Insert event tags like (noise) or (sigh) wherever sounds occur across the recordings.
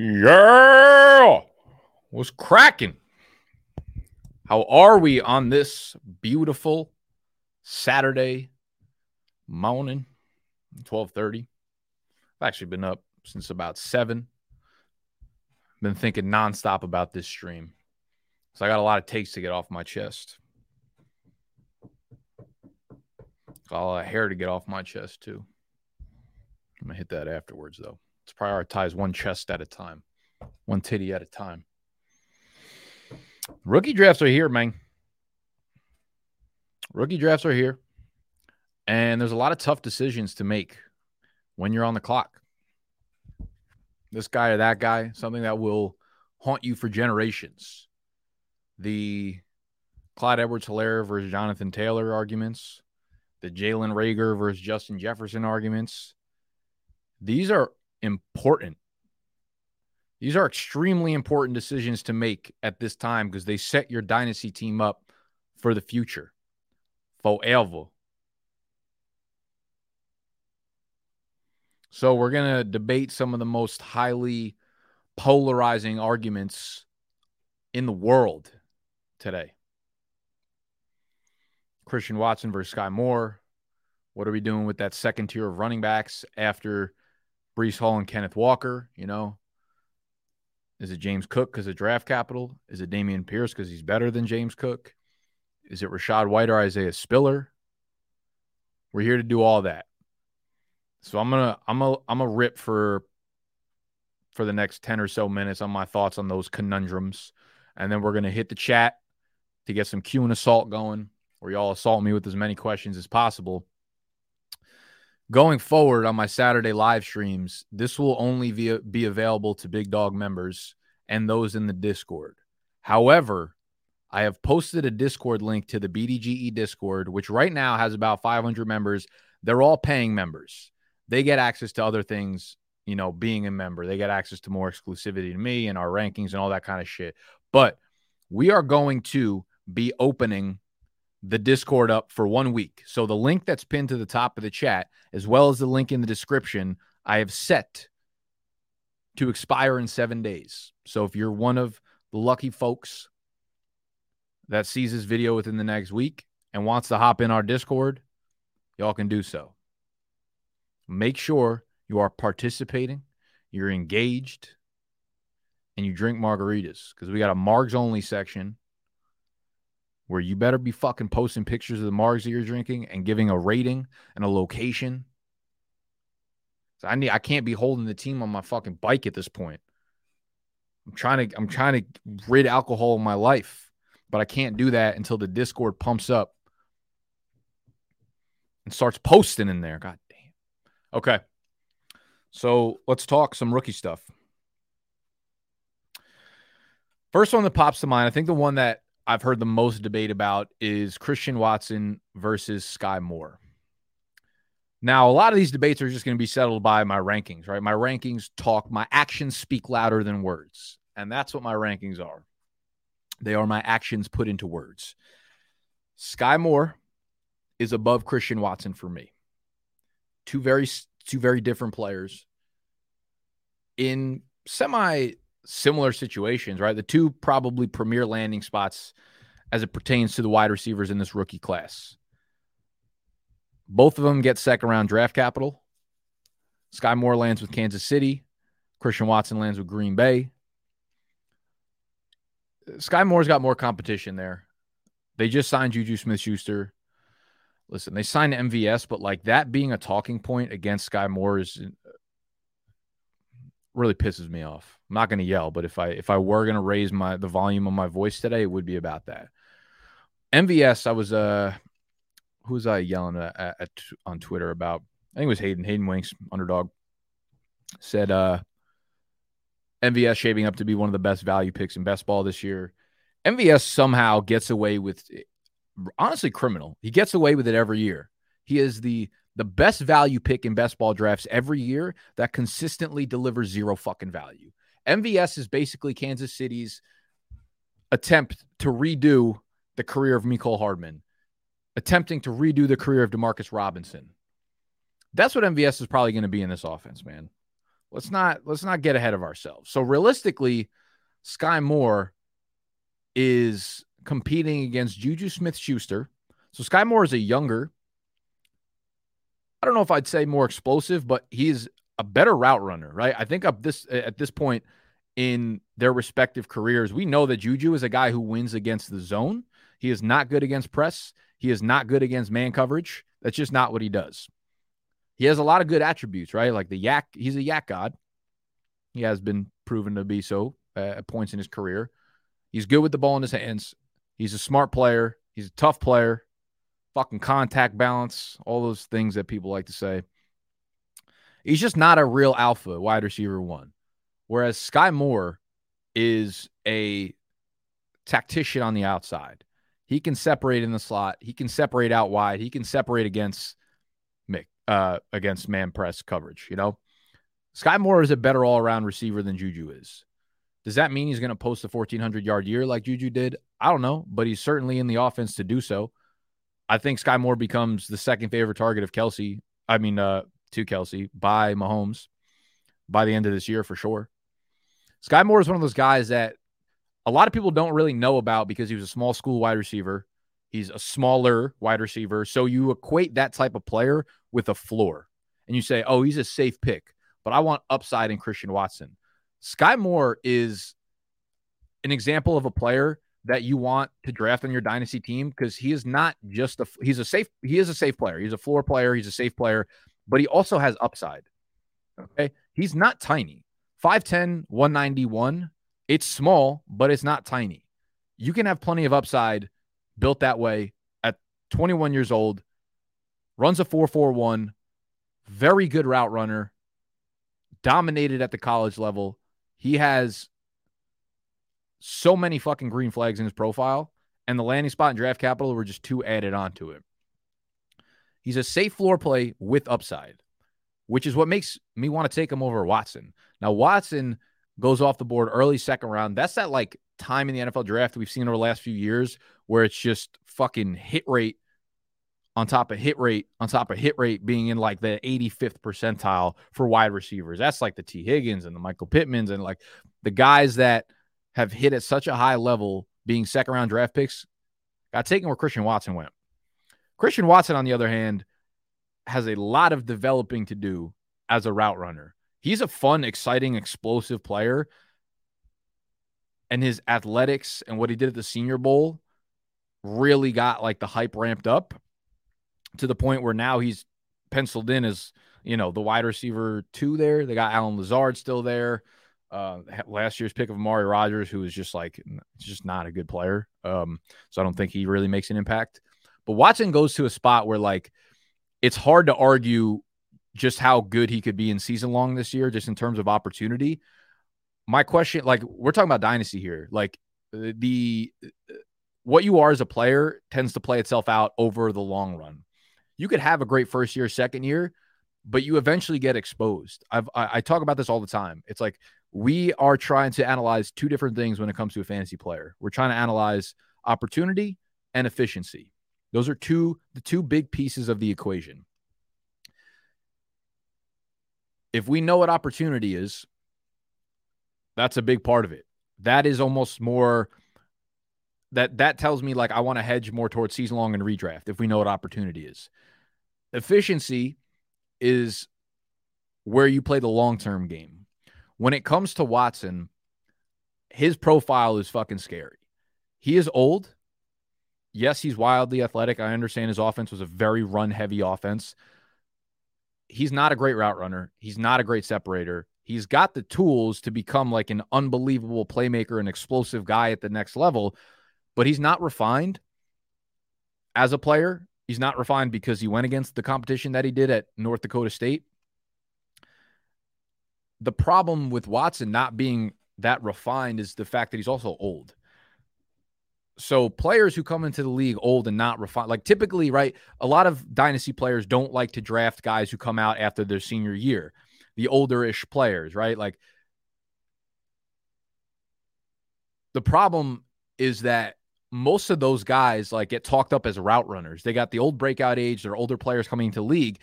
Yeah, was cracking. How are we on this beautiful Saturday morning? Twelve thirty. I've actually been up since about seven. Been thinking nonstop about this stream, so I got a lot of takes to get off my chest. Got a lot of hair to get off my chest too. I'm gonna hit that afterwards though. Prioritize one chest at a time, one titty at a time. Rookie drafts are here, man. Rookie drafts are here. And there's a lot of tough decisions to make when you're on the clock. This guy or that guy, something that will haunt you for generations. The Clyde Edwards Helaire versus Jonathan Taylor arguments, the Jalen Reagor versus Justin Jefferson arguments. These are important. These are extremely important decisions to make at this time because they set your dynasty team up for the future. Forever. So we're going to debate some of the most highly polarizing arguments in the world today. Christian Watson versus Sky Moore. What are we doing with that second tier of running backs after Breece Hall and Kenneth Walker, you know. Is it James Cook because of draft capital? Is it Dameon Pierce because he's better than James Cook? Is it Rachaad White or Isaiah Spiller? We're here to do all that. So I'm gonna I'm a I'm a rip for for the next 10 or so minutes on my thoughts on those conundrums. And then we're gonna hit the chat to get some Q and assault going, where y'all assault me with as many questions as possible going forward on my Saturday live streams, this will only be, be available to Big Dog members and those in the Discord. However, I have posted a Discord link to the BDGE Discord, which right now has about 500 members. They're all paying members. They get access to other things, you know, being a member. They get access to more exclusivity to me and our rankings and all that kind of shit. But we are going to be opening the Discord up for one week. So the link that's pinned to the top of the chat, as well as the link in the description, I have set to expire in seven days. So if you're one of the lucky folks that sees this video within the next week and wants to hop in our Discord, y'all can do so. Make sure you are participating, you're engaged, and you drink margaritas because we got a margs only section where you better be fucking posting pictures of the margs that you're drinking and giving a rating and a location. So I need I can't be holding the team on my fucking bike at this point. I'm trying to I'm trying to rid alcohol in my life, but I can't do that until the Discord pumps up and starts posting in there. God damn. Okay. So let's talk some rookie stuff. First one that pops to mind, I think the one that I've heard the most debate about is Christian Watson versus Sky Moore. Now, a lot of these debates are just going to be settled by my rankings, right? My rankings talk, my actions speak louder than words. And that's what my rankings are. They are my actions put into words. Sky Moore is above Christian Watson for me. Two very two very different players in semi similar situations, right? The two probably premier landing spots as it pertains to the wide receivers in this rookie class. Both of them get second round draft capital. Sky Moore lands with Kansas City. Christian Watson lands with Green Bay. Sky Moore's got more competition there. They just signed Juju Smith Schuster. Listen, they signed MVS, but like that being a talking point against Sky Moore is really pisses me off. I'm not going to yell, but if I if I were going to raise my the volume of my voice today, it would be about that. MVS, I was uh, who was I yelling at, at, on Twitter about? I think it was Hayden Hayden Winks, underdog, said uh, MVS shaping up to be one of the best value picks in best ball this year. MVS somehow gets away with honestly criminal. He gets away with it every year. He is the the best value pick in best ball drafts every year that consistently delivers zero fucking value. MVS is basically Kansas City's attempt to redo the career of Mecole Hardman, attempting to redo the career of Demarcus Robinson. That's what MVS is probably going to be in this offense, man. let's not let's not get ahead of ourselves. So realistically, Sky Moore is competing against Juju Smith Schuster. So Sky Moore is a younger, I don't know if I'd say more explosive, but he's a better route runner, right? I think up this at this point in their respective careers, we know that Juju is a guy who wins against the zone. He is not good against press. He is not good against man coverage. That's just not what he does. He has a lot of good attributes, right? Like the yak, he's a yak god. He has been proven to be so uh, at points in his career. He's good with the ball in his hands. He's a smart player. He's a tough player. Fucking contact balance, all those things that people like to say. He's just not a real alpha wide receiver one. Whereas Sky Moore is a tactician on the outside. He can separate in the slot. He can separate out wide. He can separate against Mick, uh, against man press coverage. You know, Sky Moore is a better all around receiver than Juju is. Does that mean he's going to post a 1400 yard year like Juju did? I don't know, but he's certainly in the offense to do so. I think Sky Moore becomes the second favorite target of Kelce. I mean, uh, to Kelce by Mahomes by the end of this year for sure. Sky Moore is one of those guys that a lot of people don't really know about because he was a small school wide receiver. He's a smaller wide receiver. So you equate that type of player with a floor and you say, oh, he's a safe pick, but I want upside in Christian Watson. Sky Moore is an example of a player that you want to draft on your dynasty team because he is not just a he's a safe he is a safe player. He's a floor player, he's a safe player, but he also has upside. Okay? He's not tiny. 5'10, 191 it's small, but it's not tiny. You can have plenty of upside built that way at 21 years old, runs a 441, very good route runner, dominated at the college level. He has so many fucking green flags in his profile, and the landing spot and draft capital were just two added onto it. He's a safe floor play with upside, which is what makes me want to take him over Watson. Now, Watson goes off the board early second round. That's that like time in the NFL draft we've seen over the last few years where it's just fucking hit rate on top of hit rate on top of hit rate being in like the 85th percentile for wide receivers. That's like the T. Higgins and the Michael Pittmans and like the guys that have hit at such a high level being second round draft picks got taken where Christian Watson went. Christian Watson, on the other hand, has a lot of developing to do as a route runner he's a fun, exciting, explosive player. And his athletics and what he did at the Senior Bowl really got like the hype ramped up to the point where now he's penciled in as, you know, the wide receiver two there. They got Allen Lazard still there. Uh, last year's pick of Amari Rodgers, who is just like, just not a good player. Um, so I don't think he really makes an impact. But Watson goes to a spot where like it's hard to argue just how good he could be in season long this year, just in terms of opportunity. My question, like, we're talking about dynasty here. Like, uh, the uh, what you are as a player tends to play itself out over the long run. You could have a great first year, second year, but you eventually get exposed. I've, I, I talk about this all the time. It's like we are trying to analyze two different things when it comes to a fantasy player. We're trying to analyze opportunity and efficiency. Those are two the two big pieces of the equation if we know what opportunity is, that's a big part of it. That is almost more that that tells me like I want to hedge more towards season long and redraft if we know what opportunity is. Efficiency is where you play the long term game. When it comes to Watson, his profile is fucking scary. He is old. Yes, he's wildly athletic. I understand his offense was a very run heavy offense he's not a great route runner. He's not a great separator. He's got the tools to become like an unbelievable playmaker, an explosive guy at the next level, but he's not refined as a player. He's not refined because he went against the competition that he did at North Dakota State. The problem with Watson not being that refined is the fact that he's also old so players who come into the league old and not refined, like typically, right? A lot of dynasty players don't like to draft guys who come out after their senior year, the older-ish players, right? Like the problem is that most of those guys like get talked up as route runners. They got the old breakout age, they're older players coming into league,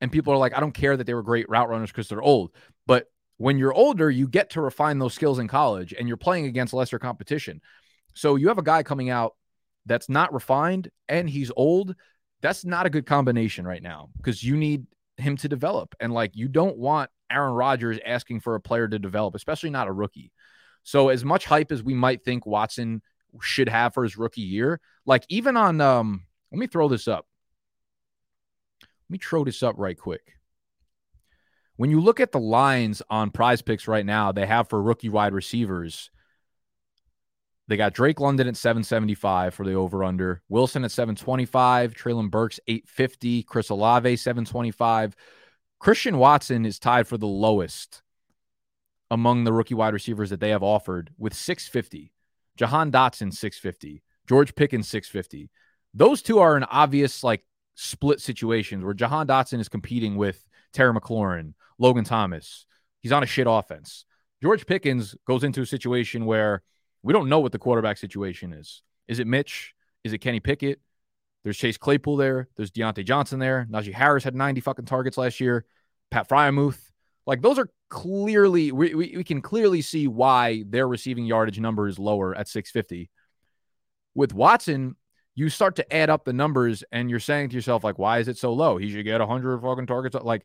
and people are like, I don't care that they were great route runners because they're old. But When you're older, you get to refine those skills in college and you're playing against lesser competition. So you have a guy coming out that's not refined and he's old. That's not a good combination right now because you need him to develop. And like you don't want Aaron Rodgers asking for a player to develop, especially not a rookie. So as much hype as we might think Watson should have for his rookie year, like even on um let me throw this up. Let me throw this up right quick. When you look at the lines on prize picks right now, they have for rookie wide receivers. They got Drake London at 775 for the over under, Wilson at 725, Treylon Burks 850, Chris Olave 725. Christian Watson is tied for the lowest among the rookie wide receivers that they have offered with 650. Jahan Dotson 650, George Pickens 650. Those two are an obvious like split situations where Jahan Dotson is competing with Terry McLaurin, Logan Thomas. He's on a shit offense. George Pickens goes into a situation where we don't know what the quarterback situation is. Is it Mitch? Is it Kenny Pickett? There's Chase Claypool there. There's Diontae Johnson there. Najee Harris had 90 fucking targets last year. Pat Freiermuth. Like those are clearly, we, we, we can clearly see why their receiving yardage number is lower at 650. With Watson, you start to add up the numbers and you're saying to yourself, like, why is it so low? He should get 100 fucking targets. Like,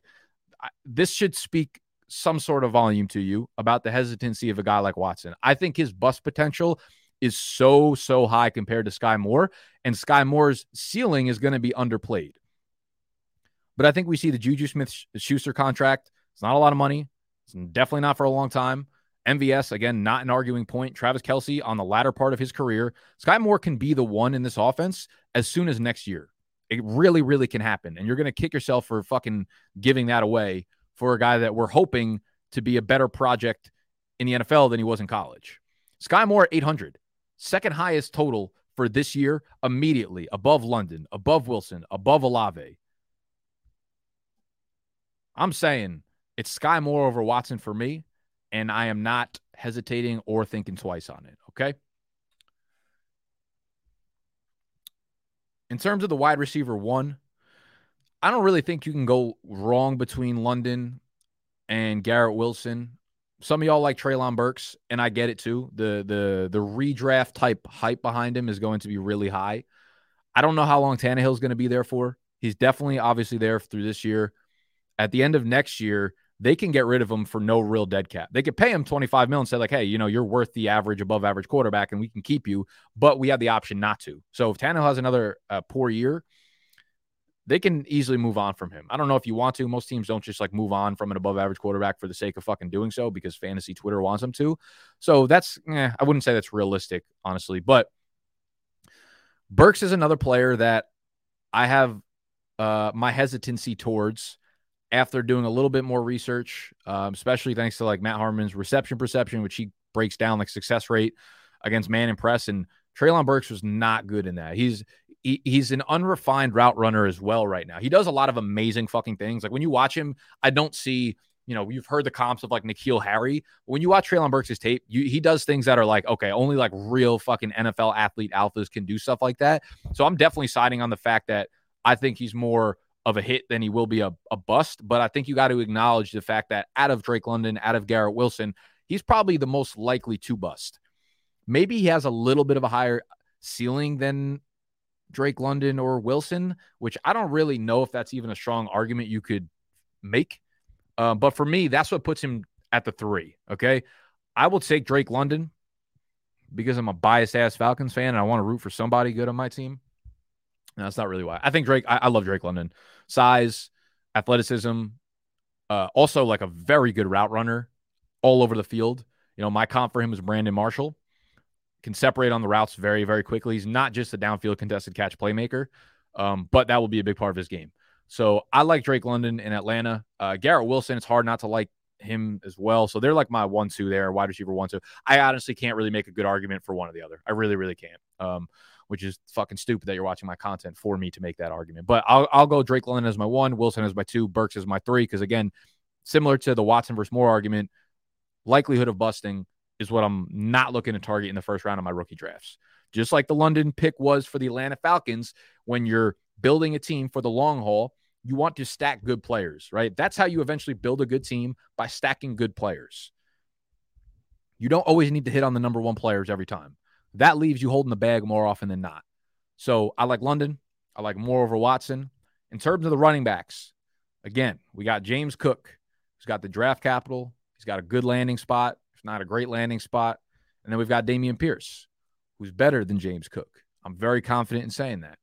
this should speak some sort of volume to you about the hesitancy of a guy like Watson. I think his bust potential is so, so high compared to Sky Moore, and Sky Moore's ceiling is going to be underplayed. But I think we see the Juju Smith Schuster contract. It's not a lot of money. It's definitely not for a long time. MVS, again, not an arguing point. Travis Kelce on the latter part of his career. Sky Moore can be the one in this offense as soon as next year. It really, really can happen. And you're going to kick yourself for fucking giving that away for a guy that we're hoping to be a better project in the NFL than he was in college. Sky Moore, 800, second highest total for this year, immediately above London, above Wilson, above Olave. I'm saying it's Sky Moore over Watson for me and I am not hesitating or thinking twice on it. Okay. In terms of the wide receiver one, I don't really think you can go wrong between London and Garrett Wilson. Some of y'all like Treylon Burks, and I get it too. The the the redraft type hype behind him is going to be really high. I don't know how long Tannehill's going to be there for. He's definitely obviously there through this year. At the end of next year, they can get rid of him for no real dead cap. They could pay him 25 mil and say, like, hey, you know, you're worth the average, above average quarterback, and we can keep you, but we have the option not to. So if Tannehill has another uh, poor year, they can easily move on from him. I don't know if you want to. Most teams don't just like move on from an above average quarterback for the sake of fucking doing so because fantasy Twitter wants them to. So that's, eh, I wouldn't say that's realistic, honestly. But Burks is another player that I have uh, my hesitancy towards after doing a little bit more research, um, especially thanks to like Matt Harmon's reception perception, which he breaks down like success rate against man and press. And Treylon Burks was not good in that. He's he, he's an unrefined route runner as well right now. He does a lot of amazing fucking things. Like when you watch him, I don't see you know, you've heard the comps of like N'Keal Harry. When you watch Treylon Burks' tape, you, he does things that are like, okay, only like real fucking NFL athlete alphas can do stuff like that. So I'm definitely siding on the fact that I think he's more of a hit than he will be a, a bust. But I think you got to acknowledge the fact that out of Drake London, out of Garrett Wilson, he's probably the most likely to bust. Maybe he has a little bit of a higher ceiling than Drake London or Wilson, which I don't really know if that's even a strong argument you could make. Uh, but for me, that's what puts him at the three. Okay. I will take Drake London because I'm a biased ass Falcons fan and I want to root for somebody good on my team. No, that's not really why. I think Drake, I, I love Drake London. Size, athleticism, uh, also like a very good route runner all over the field. You know, my comp for him is Brandon Marshall. Can separate on the routes very, very quickly. He's not just a downfield contested catch playmaker, um, but that will be a big part of his game. So I like Drake London in Atlanta. Uh, Garrett Wilson, it's hard not to like him as well. So they're like my one two there, wide receiver one two. I honestly can't really make a good argument for one or the other. I really, really can't. Um, which is fucking stupid that you're watching my content for me to make that argument. But I'll, I'll go Drake London as my one, Wilson as my two, Burks as my three. Because again, similar to the Watson versus Moore argument, likelihood of busting is what I'm not looking to target in the first round of my rookie drafts. Just like the London pick was for the Atlanta Falcons, when you're building a team for the long haul, You want to stack good players, right? That's how you eventually build a good team by stacking good players. You don't always need to hit on the number one players every time. That leaves you holding the bag more often than not. So I like London. I like more over Watson. In terms of the running backs, again, we got James Cook, who's got the draft capital. He's got a good landing spot, if not a great landing spot. And then we've got Dameon Pierce, who's better than James Cook. I'm very confident in saying that.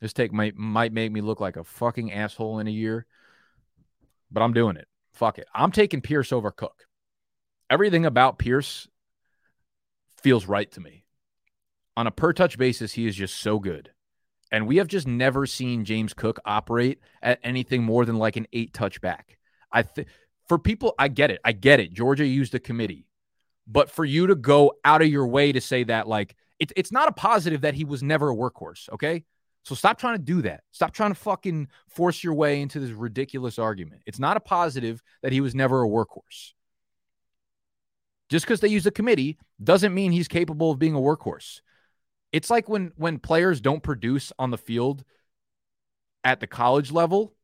This take might might make me look like a fucking asshole in a year, but I'm doing it. Fuck it. I'm taking Pierce over Cook. Everything about Pierce feels right to me. On a per touch basis, he is just so good. And we have just never seen James Cook operate at anything more than like an eight touch back. I think for people, I get it. I get it. Georgia used a committee. But for you to go out of your way to say that, like, it, it's not a positive that he was never a workhorse. Okay. So stop trying to do that. Stop trying to fucking force your way into this ridiculous argument. It's not a positive that he was never a workhorse. Just because they use a committee doesn't mean he's capable of being a workhorse. It's like when when players don't produce on the field at the college level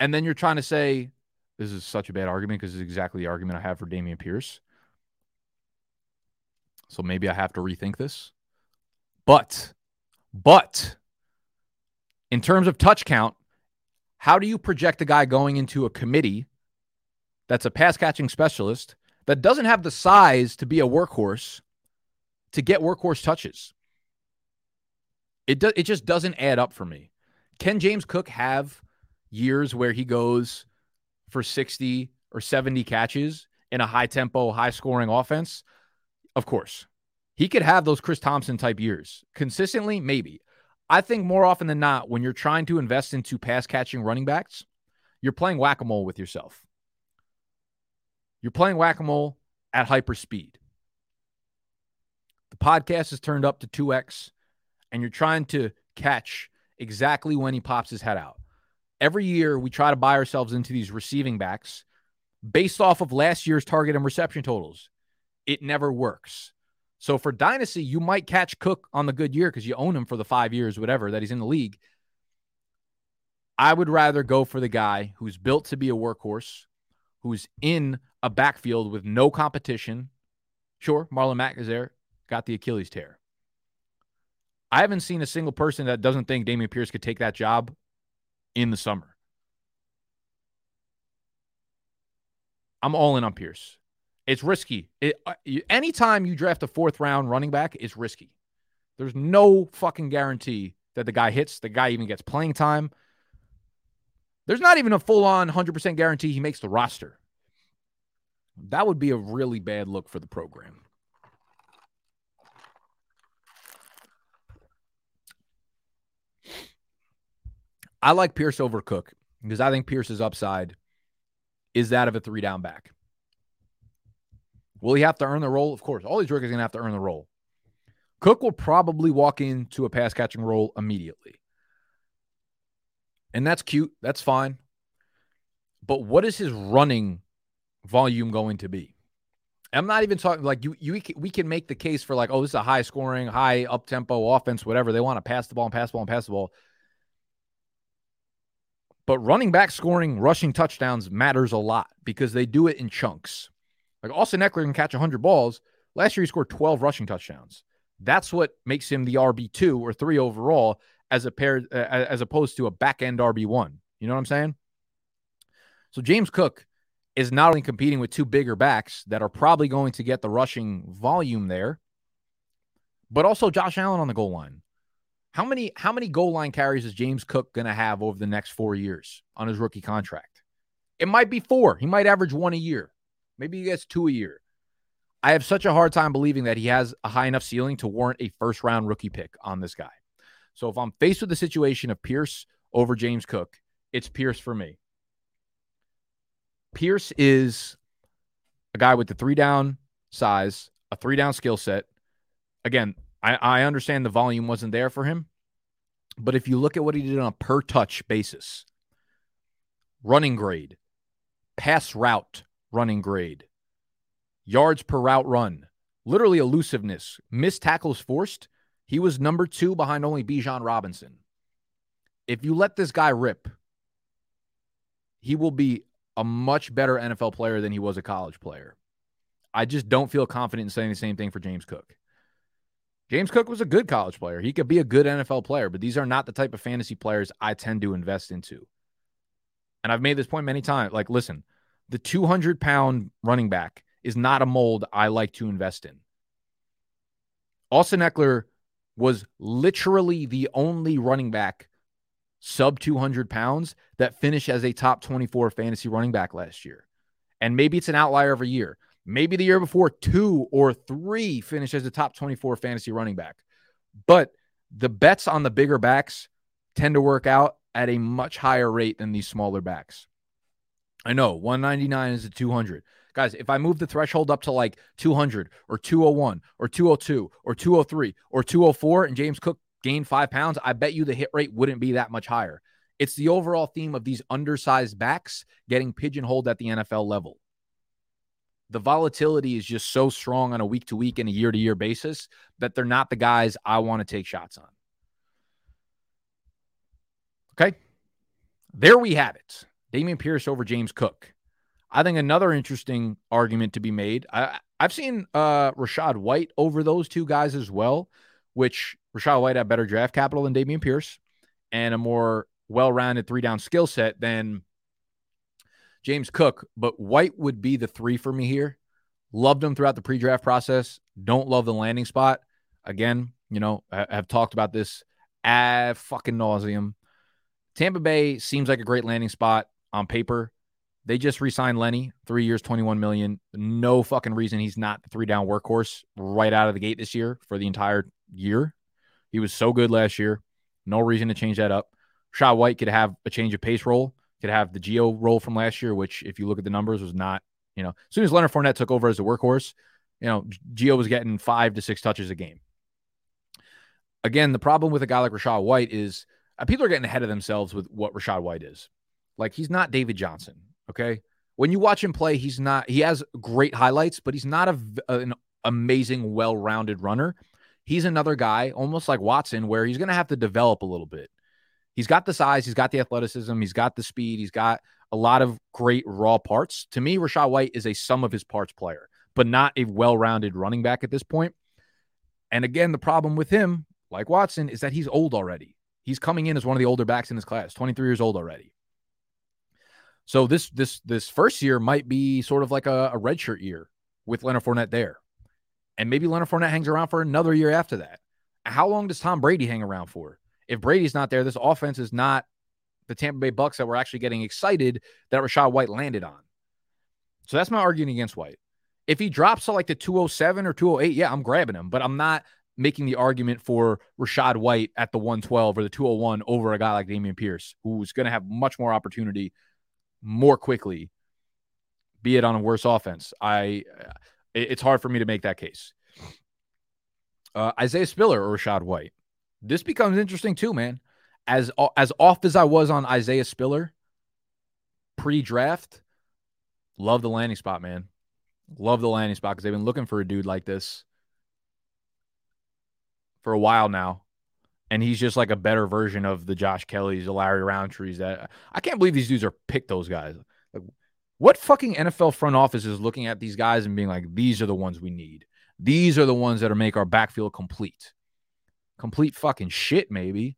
and then you're trying to say this is such a bad argument because it's exactly the argument I have for Dameon Pierce. So maybe I have to rethink this. But, but in terms of touch count, how do you project a guy going into a committee that's a pass catching specialist that doesn't have the size to be a workhorse to get workhorse touches? It, do, it just doesn't add up for me. Can James Cook have years where he goes for 60 or 70 catches in a high tempo, high scoring offense? Of course. He could have those Chris Thompson type years. Consistently, maybe. I think more often than not, when you're trying to invest into pass catching running backs, you're playing whack a mole with yourself. You're playing whack a mole at hyper speed. The podcast is turned up to 2x, and you're trying to catch exactly when he pops his head out every year we try to buy ourselves into these receiving backs based off of last year's target and reception totals. It never works. So for Dynasty, you might catch Cook on the good year because you own him for the five years, whatever, that he's in the league. I would rather go for the guy who's built to be a workhorse, who's in a backfield with no competition. Sure, Marlon Mack is there, got the Achilles tear. I haven't seen a single person that doesn't think Dameon Pierce could take that job in the summer. I'm all in on Pierce. It's risky. It, uh, anytime you draft a fourth round running back, it's risky. There's no fucking guarantee that the guy hits, the guy even gets playing time. There's not even a full on 100% guarantee he makes the roster. That would be a really bad look for the program. I like Pierce over Cook because I think Pierce's upside is that of a three down back. Will he have to earn the role? Of course. All these rookies are going to have to earn the role. Cook will probably walk into a pass catching role immediately. And that's cute. That's fine. But what is his running volume going to be? I'm not even talking like you, you we can make the case for like, oh, this is a high scoring, high up tempo offense, whatever. They want to pass the ball and pass the ball and pass the ball. But running back scoring rushing touchdowns matters a lot because they do it in chunks. Like Austin Ekeler can catch 100 balls. Last year, he scored 12 rushing touchdowns. That's what makes him the RB2 or three overall as a pair, as opposed to a back end RB1. You know what I'm saying? So James Cook is not only competing with two bigger backs that are probably going to get the rushing volume there, but also Josh Allen on the goal line. How many how many goal line carries is James Cook going to have over the next 4 years on his rookie contract? It might be 4. He might average 1 a year. Maybe he gets 2 a year. I have such a hard time believing that he has a high enough ceiling to warrant a first round rookie pick on this guy. So if I'm faced with the situation of Pierce over James Cook, it's Pierce for me. Pierce is a guy with the three down size, a three down skill set. Again, I, I understand the volume wasn't there for him, but if you look at what he did on a per touch basis, running grade, pass route running grade, yards per route run, literally elusiveness, missed tackles forced, he was number two behind only Bijan Robinson. if you let this guy rip, he will be a much better NFL player than he was a college player. I just don't feel confident in saying the same thing for James Cook. James Cook was a good college player. He could be a good NFL player, but these are not the type of fantasy players I tend to invest into. And I've made this point many times. Like, listen, the 200 pound running back is not a mold I like to invest in. Austin Ekeler was literally the only running back sub 200 pounds that finished as a top 24 fantasy running back last year. And maybe it's an outlier every year. Maybe the year before, two or three finished as a top 24 fantasy running back. But the bets on the bigger backs tend to work out at a much higher rate than these smaller backs. I know 199 is a 200. Guys, if I move the threshold up to like 200 or 201 or 202 or 203 or 204 and James Cook gained five pounds, I bet you the hit rate wouldn't be that much higher. It's the overall theme of these undersized backs getting pigeonholed at the NFL level the volatility is just so strong on a week to week and a year to year basis that they're not the guys I want to take shots on. Okay. There we have it. Dameon Pierce over James Cook. I think another interesting argument to be made. I, have seen uh, Rachaad White over those two guys as well, which Rachaad White had better draft capital than Dameon Pierce and a more well rounded three down skill set than James Cook, but White would be the three for me here. Loved him throughout the pre draft process. Don't love the landing spot. Again, you know, I have talked about this ad fucking nauseum. Tampa Bay seems like a great landing spot on paper. They just re-signed Lenny, three years, twenty-one million. No fucking reason he's not the three-down workhorse right out of the gate this year for the entire year. He was so good last year. No reason to change that up. Shaw White could have a change of pace role could have the Gio role from last year, which, if you look at the numbers, was not, you know, as soon as Leonard Fournette took over as a workhorse, you know, Gio was getting five to six touches a game. Again, the problem with a guy like Rachaad White is uh, people are getting ahead of themselves with what Rachaad White is. Like, he's not David Johnson. Okay. When you watch him play, he's not, he has great highlights, but he's not a, an amazing, well rounded runner. He's another guy, almost like Watson, where he's going to have to develop a little bit. He's got the size, he's got the athleticism, he's got the speed, he's got a lot of great raw parts. To me, Rachaad White is a sum of his parts player, but not a well rounded running back at this point. And again, the problem with him, like Watson, is that he's old already. He's coming in as one of the older backs in his class, 23 years old already. So this this this first year might be sort of like a, a redshirt year with Leonard Fournette there. And maybe Leonard Fournette hangs around for another year after that. How long does Tom Brady hang around for? if Brady's not there, this offense is not the Tampa Bay Bucks that we're actually getting excited that Rachaad White landed on. So that's my argument against White. If he drops to like the 207 or 208, yeah, I'm grabbing him, but I'm not making the argument for Rachaad White at the 112 or the 201 over a guy like Dameon Pierce, who's going to have much more opportunity more quickly, be it on a worse offense. I, it's hard for me to make that case. Uh, Isaiah Spiller or Rachaad White this becomes interesting too, man. As as off as I was on Isaiah Spiller pre-draft, love the landing spot, man. Love the landing spot because they've been looking for a dude like this for a while now. And he's just like a better version of the Josh Kelleys, the Larry Rountrees. That I can't believe these dudes are picked those guys. What fucking NFL front office is looking at these guys and being like, these are the ones we need. These are the ones that make our backfield complete complete fucking shit, maybe.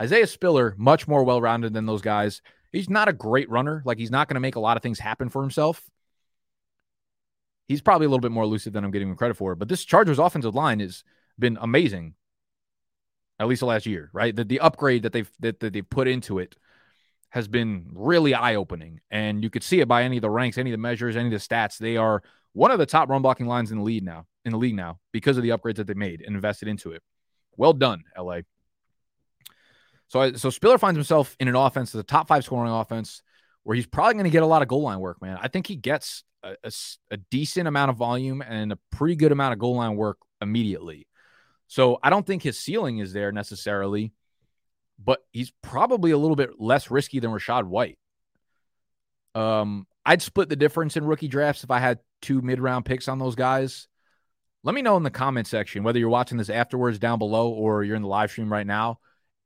Isaiah Spiller, much more well rounded than those guys. He's not a great runner. Like, he's not going to make a lot of things happen for himself. He's probably a little bit more elusive than I'm getting him credit for. But this Chargers offensive line has been amazing, at least the last year, right? The, the upgrade that they've that, that they've put into it has been really eye opening. And you could see it by any of the ranks, any of the measures, any of the stats. They are one of the top run blocking lines in the league now, in the league now, because of the upgrades that they made and invested into it. Well done, LA. So, so Spiller finds himself in an offense, the top five scoring offense, where he's probably going to get a lot of goal line work, man. I think he gets a, a, a, decent amount of volume and a pretty good amount of goal line work immediately. So I don't think his ceiling is there necessarily, but he's probably a little bit less risky than Rachaad White. Um, I'd split the difference in rookie drafts if I had two mid round picks on those guys. Let me know in the comment section whether you're watching this afterwards down below or you're in the live stream right now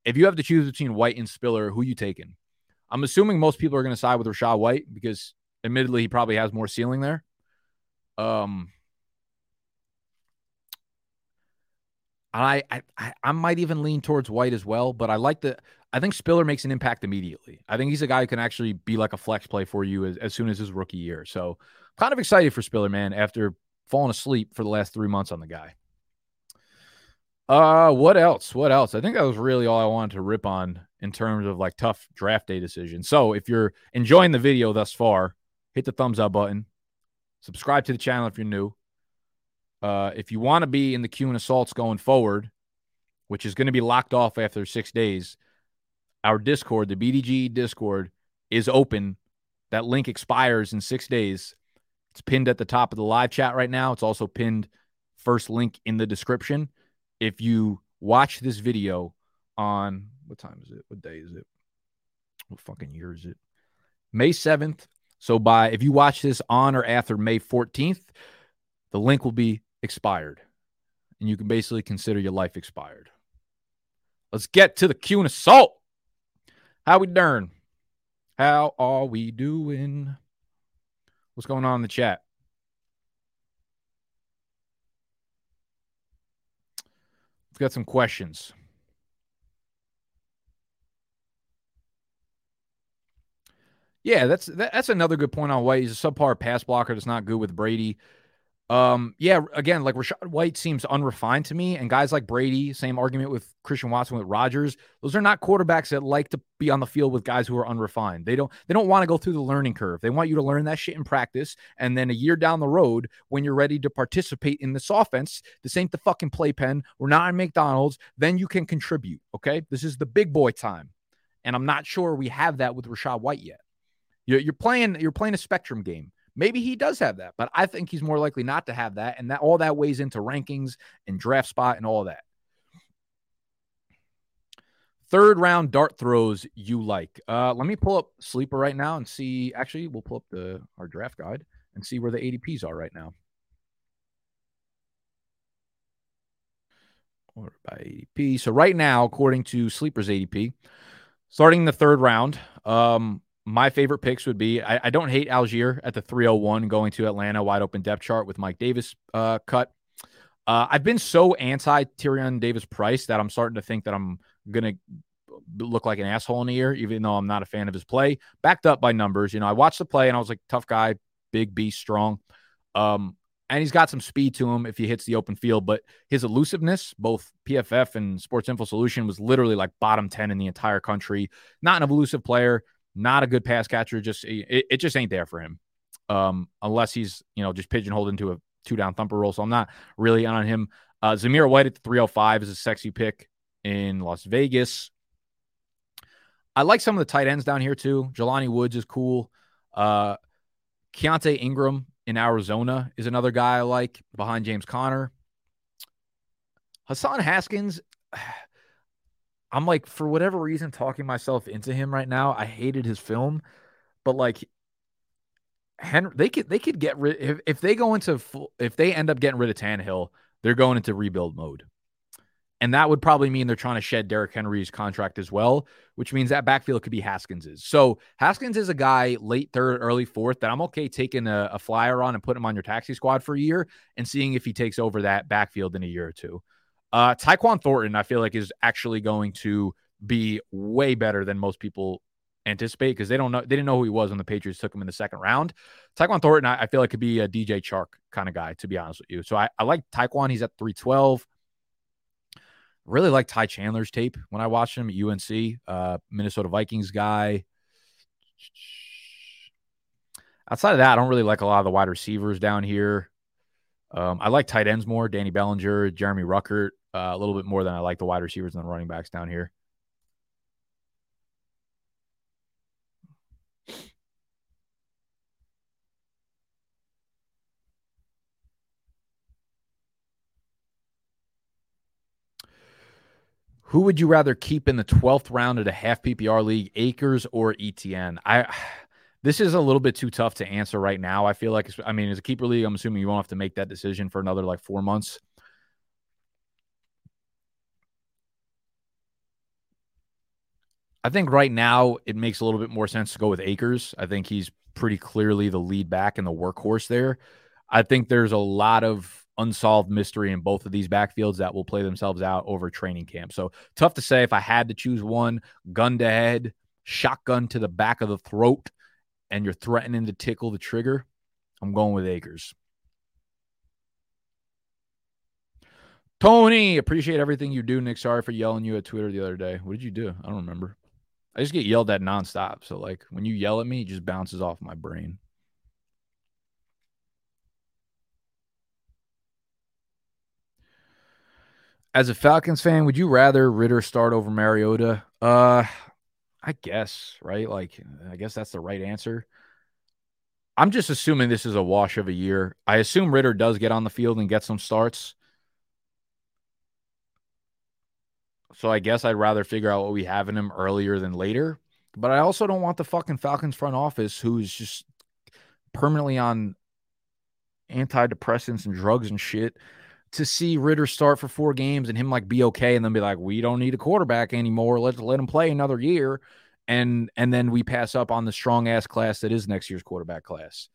if you have to choose between White and Spiller, who you taking? I'm assuming most people are going to side with Rachaad White because, admittedly, he probably has more ceiling there. Um, I, I I might even lean towards White as well, but I like the. I think Spiller makes an impact immediately. I think he's a guy who can actually be like a flex play for you as, as soon as his rookie year. So, kind of excited for Spiller, man. After falling asleep for the last three months on the guy. Uh, what else? What else? I think that was really all I wanted to rip on in terms of like tough draft day decisions. So if you're enjoying the video thus far, hit the thumbs up button, subscribe to the channel if you're new. Uh, if you want to be in the Q and assaults going forward, which is going to be locked off after six days, our Discord, the BDG Discord, is open. That link expires in six days. It's pinned at the top of the live chat right now. It's also pinned first link in the description if you watch this video on what time is it? What day is it? What fucking year is it? May 7th. So by if you watch this on or after May 14th, the link will be expired. And you can basically consider your life expired. Let's get to the Q and assault. How we darn? How are we doing? What's going on in the chat? We've got some questions. Yeah, that's that, that's another good point on White. He's a subpar pass blocker that's not good with Brady. Um, yeah, again, like Rachaad White seems unrefined to me, and guys like Brady, same argument with Christian Watson with Rodgers. Those are not quarterbacks that like to be on the field with guys who are unrefined. They don't they don't want to go through the learning curve. They want you to learn that shit in practice, and then a year down the road, when you're ready to participate in this offense, this ain't the fucking playpen. We're not in McDonald's. Then you can contribute. Okay, this is the big boy time, and I'm not sure we have that with Rachaad White yet. You're, you're playing you're playing a spectrum game. Maybe he does have that, but I think he's more likely not to have that. And that all that weighs into rankings and draft spot and all that. Third round dart throws you like. Uh, let me pull up sleeper right now and see. Actually, we'll pull up the our draft guide and see where the ADPs are right now. Or by ADP. So right now, according to Sleeper's ADP, starting the third round, um, my favorite picks would be I, I, don't hate Allgeier at the 301 going to Atlanta, wide open depth chart with Mike Davis uh, cut. Uh, I've been so anti Tyrion Davis Price that I'm starting to think that I'm to look like an asshole in a year, even though I'm not a fan of his play. Backed up by numbers. You know, I watched the play and I was like, tough guy, big beast, strong. Um, and he's got some speed to him if he hits the open field, but his elusiveness, both PFF and Sports Info Solution, was literally like bottom 10 in the entire country. Not an elusive player not a good pass catcher. Just it, it just ain't there for him. Um, unless he's you know just pigeonholed into a two down thumper role. So I'm not really on him. Uh, Zamir White at the 305 is a sexy pick in Las Vegas. I like some of the tight ends down here too. Jelani Woods is cool. Uh, Keaontay Ingram in Arizona is another guy I like behind James Conner. Hassan Haskins, I'm like, for whatever reason, talking myself into him right now. I hated his film, but like Henry, they could they could get rid if, if they go into full, if they end up getting rid of Tannehill, they're going into rebuild mode. And that would probably mean they're trying to shed Derrick Henry's contract as well, which means that backfield could be Haskins's. So Haskins is a guy late third, early fourth that I'm okay taking a, a flyer on and putting him on your taxi squad for a year and seeing if he takes over that backfield in a year or two. Uh, Tyquan Thornton, I feel like, is actually going to be way better than most people anticipate because they don't know they didn't know who he was when the Patriots took him in the second round. Tyquan Thornton, I, I feel like could be a DJ Chark kind of guy, to be honest with you. So I, I like Tyquan. He's at 312. Really like Ty Chandler's tape when I watched him at UNC, uh, Minnesota Vikings guy. Outside of that, I don't really like a lot of the wide receivers down here. Um, I like tight ends more, Danny Bellinger, Jeremy Ruckert uh, a little bit more than I like the wide receivers and the running backs down here. Who would you rather keep in the 12th round at a half PPR league, Akers or ETN? I this is a little bit too tough to answer right now. I feel like I mean, as a keeper league, I'm assuming you won't have to make that decision for another like 4 months. I think right now it makes a little bit more sense to go with Akers. I think he's pretty clearly the lead back and the workhorse there. I think there's a lot of unsolved mystery in both of these backfields that will play themselves out over training camp. So tough to say if I had to choose one, gun to head, shotgun to the back of the throat, and you're threatening to tickle the trigger. I'm going with Akers. Tony, appreciate everything you do, Nick. Sorry for yelling you at Twitter the other day. What did you do? I don't remember. I just get yelled at nonstop. So like when you yell at me, it just bounces off my brain. As a Falcons fan, would you rather Ridder start over Mariota? Uh I guess, right? Like I guess that's the right answer. I'm just assuming this is a wash of a year. I assume Ridder does get on the field and get some starts. So I guess I'd rather figure out what we have in him earlier than later. But I also don't want the fucking Falcons front office who's just permanently on antidepressants and drugs and shit to see Ridder start for four games and him like be okay and then be like, we don't need a quarterback anymore. Let's let him play another year. And and then we pass up on the strong ass class that is next year's quarterback class.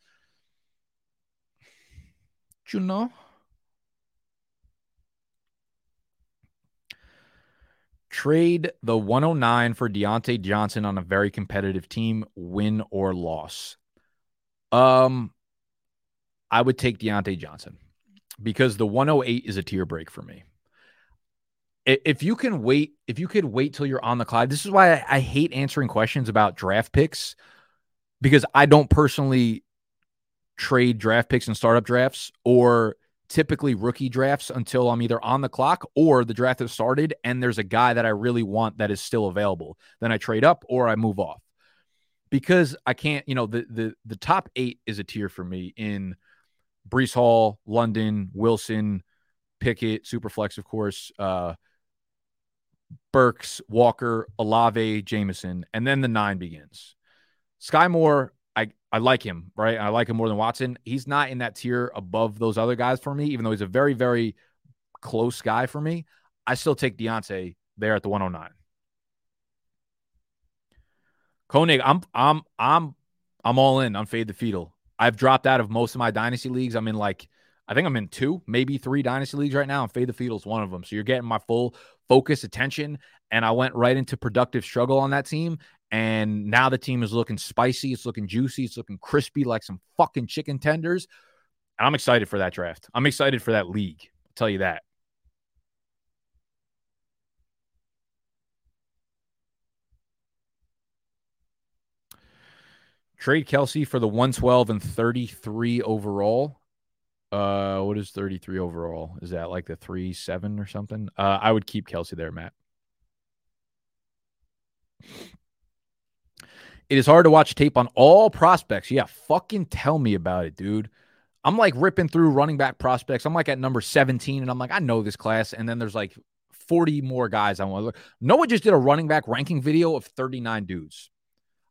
You know? Trade the 109 for Diontae Johnson on a very competitive team, win or loss. Um, I would take Diontae Johnson because the 108 is a tier break for me. If you can wait, if you could wait till you're on the clock, this is why I, I hate answering questions about draft picks because I don't personally trade draft picks and startup drafts or typically rookie drafts until I'm either on the clock or the draft has started and there's a guy that I really want that is still available. Then I trade up or I move off. Because I can't, you know, the the the top 8 is a tier for me in Breece Hall, London, Wilson, Pickett, Superflex of course, uh Burks, Walker, Olave, Jameson, and then the 9 begins. Skyy Moore I I like him, right? I like him more than Watson. He's not in that tier above those other guys for me, even though he's a very, very close guy for me. I still take Diontae there at the 109. Koenig, I'm I'm I'm I'm all in on fade the fetal. I've dropped out of most of my dynasty leagues. I'm in like I think I'm in two, maybe three dynasty leagues right now, and fade the fetal is one of them. So you're getting my full focus, attention, and I went right into productive struggle on that team. And now the team is looking spicy. It's looking juicy. It's looking crispy like some fucking chicken tenders. I'm excited for that draft. I'm excited for that league. I'll tell you that. Trade Kelce for the 112 and 33 overall. Uh, what is 33 overall? Is that like the three seven or something? Uh, I would keep Kelce there, Matt. It is hard to watch tape on all prospects. Yeah, fucking tell me about it, dude. I'm like ripping through running back prospects. I'm like at number 17, and I'm like, I know this class. And then there's like 40 more guys I want to look. Noah just did a running back ranking video of 39 dudes.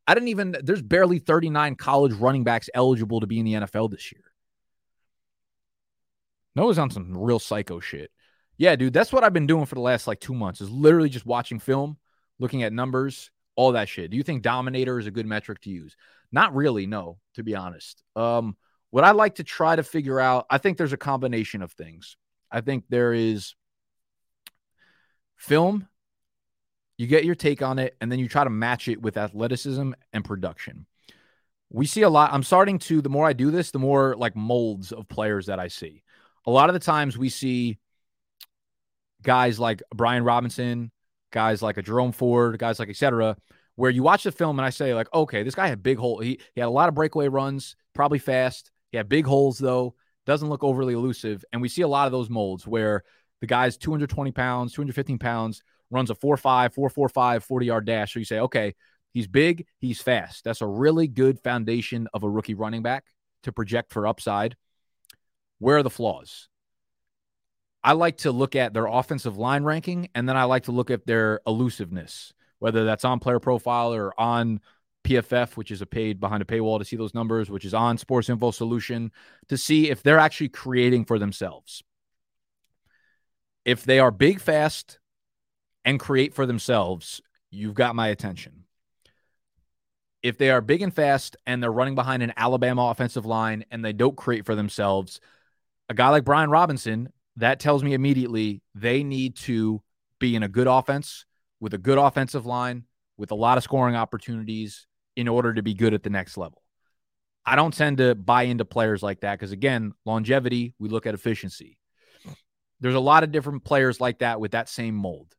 I didn't even, there's barely 39 college running backs eligible to be in the NFL this year. Noah's on some real psycho shit. Yeah, dude, that's what I've been doing for the last like two months is literally just watching film, looking at numbers, all that shit. Do you think Dominator is a good metric to use? Not really, no, to be honest. Um, what I like to try to figure out, I think there's a combination of things. I think there is film, you get your take on it, and then you try to match it with athleticism and production. We see a lot. I'm starting to, the more I do this, the more like molds of players that I see. A lot of the times we see guys like Brian Robinson, guys like a Jerome Ford, guys like etc. Where you watch the film and I say like, okay, this guy had big hole. He, he had a lot of breakaway runs, probably fast. He had big holes though. Doesn't look overly elusive, and we see a lot of those molds where the guy's 220 pounds, 215 pounds, runs a 4-5, 4-4-5, 40 yard dash. So you say, okay, he's big, he's fast. That's a really good foundation of a rookie running back to project for upside. Where are the flaws? I like to look at their offensive line ranking, and then I like to look at their elusiveness, whether that's on player profile or on PFF, which is a paid behind a paywall to see those numbers, which is on Sports Info Solution to see if they're actually creating for themselves. If they are big, fast, and create for themselves, you've got my attention. If they are big and fast and they're running behind an Alabama offensive line and they don't create for themselves, a guy like Brian Robinson, that tells me immediately they need to be in a good offense with a good offensive line, with a lot of scoring opportunities in order to be good at the next level. I don't tend to buy into players like that because, again, longevity, we look at efficiency. There's a lot of different players like that with that same mold.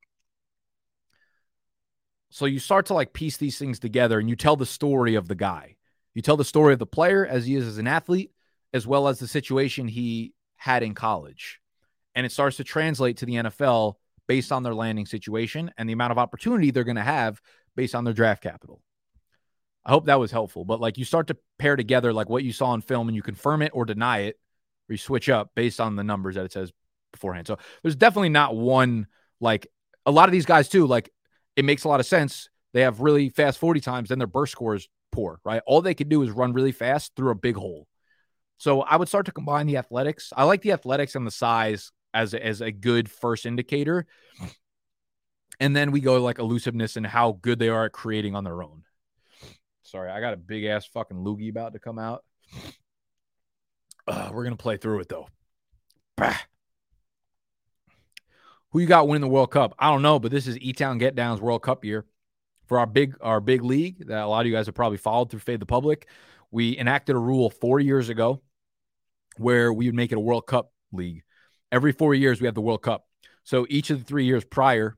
So you start to like piece these things together and you tell the story of the guy. You tell the story of the player as he is as an athlete, as well as the situation he had in college. And it starts to translate to the NFL based on their landing situation and the amount of opportunity they're going to have based on their draft capital. I hope that was helpful. But like you start to pair together like what you saw in film and you confirm it or deny it, or you switch up based on the numbers that it says beforehand. So there's definitely not one like a lot of these guys too, like it makes a lot of sense. They have really fast 40 times, then their burst score is poor, right? All they could do is run really fast through a big hole. So I would start to combine the athletics. I like the athletics and the size as a, as a good first indicator. And then we go like elusiveness and how good they are at creating on their own. Sorry, I got a big ass fucking loogie about to come out. Uh, we're gonna play through it though. Bah. Who you got winning the World Cup? I don't know, but this is E Town Get Down's World Cup year for our big our big league that a lot of you guys have probably followed through Fade the Public. We enacted a rule four years ago where we would make it a World Cup league. Every four years, we have the World Cup. So each of the three years prior,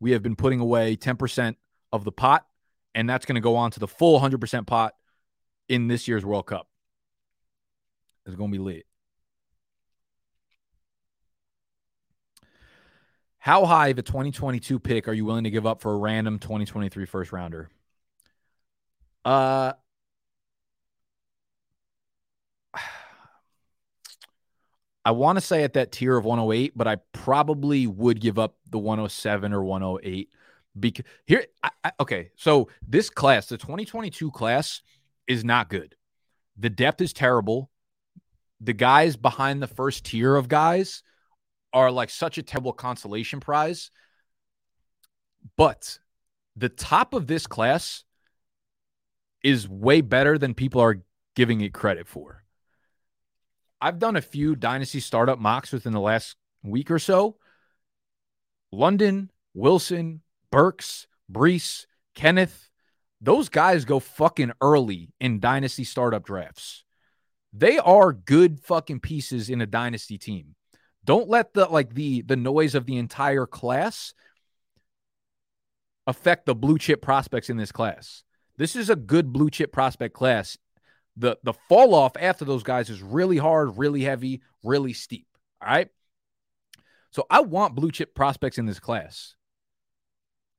we have been putting away 10% of the pot, and that's going to go on to the full 100% pot in this year's World Cup. It's going to be lit. How high of a 2022 pick are you willing to give up for a random 2023 first rounder? Uh, (sighs) I want to say at that tier of 108, but I probably would give up the 107 or 108 because here I, I, okay, so this class, the 2022 class is not good. The depth is terrible. The guys behind the first tier of guys are like such a terrible consolation prize. But the top of this class is way better than people are giving it credit for. I've done a few dynasty startup mocks within the last week or so. London, Wilson, Burks, Breece, Kenneth, those guys go fucking early in dynasty startup drafts. They are good fucking pieces in a dynasty team. Don't let the like the the noise of the entire class affect the blue chip prospects in this class. This is a good blue chip prospect class. The the fall off after those guys is really hard, really heavy, really steep. All right. So I want blue chip prospects in this class.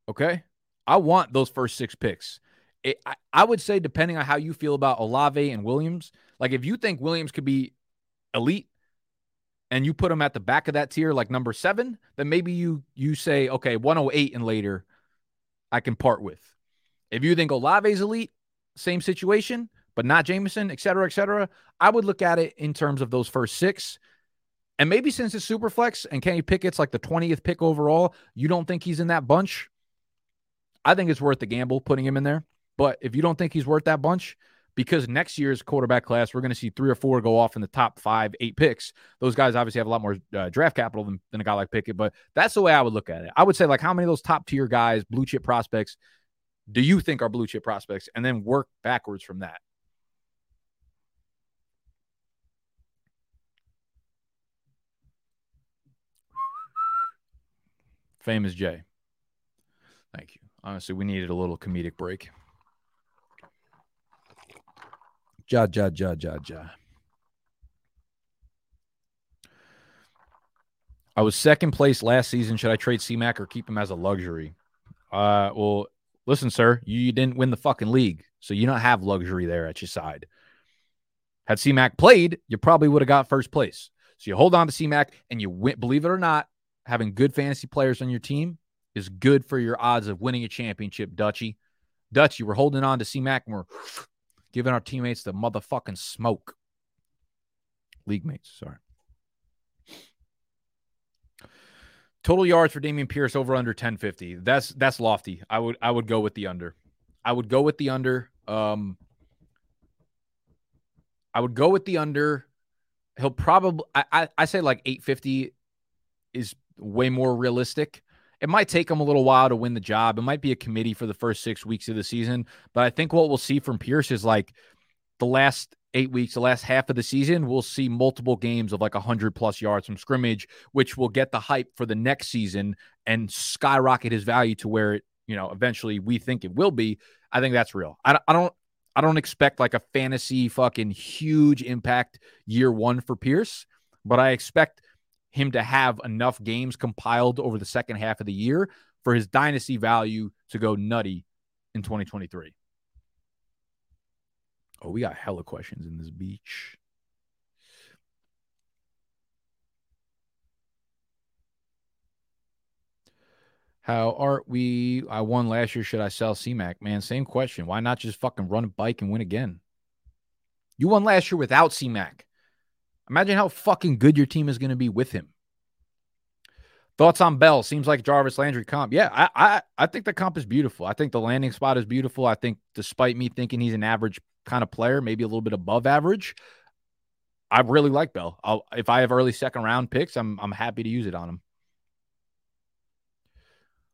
Okay. I want those first six picks. It, I, I would say, depending on how you feel about Olave and Williams, like if you think Williams could be elite, and you put him at the back of that tier, like number seven, then maybe you you say, okay, 108 and later, I can part with. If you think Olave's elite, same situation, but not Jameson, et cetera, et cetera, I would look at it in terms of those first six. And maybe since it's super flex and Kenny Pickett's like the 20th pick overall, you don't think he's in that bunch. I think it's worth the gamble putting him in there. But if you don't think he's worth that bunch, because next year's quarterback class, we're going to see three or four go off in the top five, eight picks. Those guys obviously have a lot more uh, draft capital than, than a guy like Pickett, but that's the way I would look at it. I would say, like, how many of those top tier guys, blue chip prospects, do you think are blue chip prospects? And then work backwards from that. Famous Jay. Thank you. Honestly, we needed a little comedic break. Ja, ja, ja, ja, ja. I was second place last season. Should I trade CMAC or keep him as a luxury? Uh, well, listen, sir, you didn't win the fucking league, so you don't have luxury there at your side. Had CMAC played, you probably would have got first place. So you hold on to CMAC and you win. Believe it or not, having good fantasy players on your team is good for your odds of winning a championship, Dutchy. Dutchy, we're holding on to CMAC and we're giving our teammates the motherfucking smoke. League mates, sorry. Total yards for Dameon Pierce over under 1050. That's that's lofty. I would I would go with the under. I would go with the under. Um I would go with the under. He'll probably I, I, I say like 850 is way more realistic. It might take him a little while to win the job. It might be a committee for the first six weeks of the season. But I think what we'll see from Pierce is like the last eight weeks, the last half of the season, we'll see multiple games of like 100 plus yards from scrimmage, which will get the hype for the next season and skyrocket his value to where it, you know, eventually we think it will be. I think that's real. I, I don't. I don't expect like a fantasy fucking huge impact year one for Pierce, but I expect him to have enough games compiled over the second half of the year for his dynasty value to go nutty in 2023. Oh, we got hella questions in this beach. How are we? I won last year. Should I sell CMAC? Man, same question. Why not just fucking run a bike and win again? You won last year without CMAC. Imagine how fucking good your team is going to be with him. Thoughts on Bell? Seems like Jarvis Landry comp. Yeah, I, I I think the comp is beautiful. I think the landing spot is beautiful. I think, despite me thinking he's an average kind of player, maybe a little bit above average, I really like Bell. I'll, if I have early second round picks, I'm I'm happy to use it on him.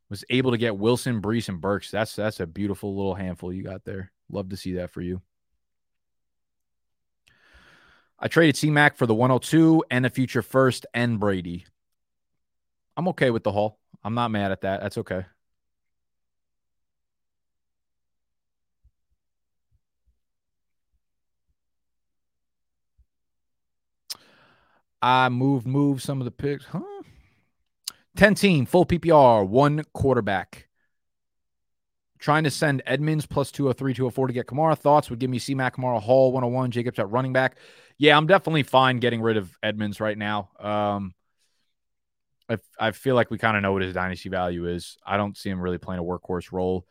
Was able to get Wilson, Breece, and Burks. That's that's a beautiful little handful you got there. Love to see that for you. I traded C Mac for the 102 and the future first and Brady. I'm okay with the haul. I'm not mad at that. That's okay. I move move some of the picks. Huh? 10 team, full PPR, one quarterback. Trying to send Edmonds plus 203, 204 to get Kamara. Thoughts would give me C Mac Kamara Hall 101, Jacobs at running back. Yeah, I'm definitely fine getting rid of Edmonds right now. Um, I, I feel like we kind of know what his dynasty value is. I don't see him really playing a workhorse role.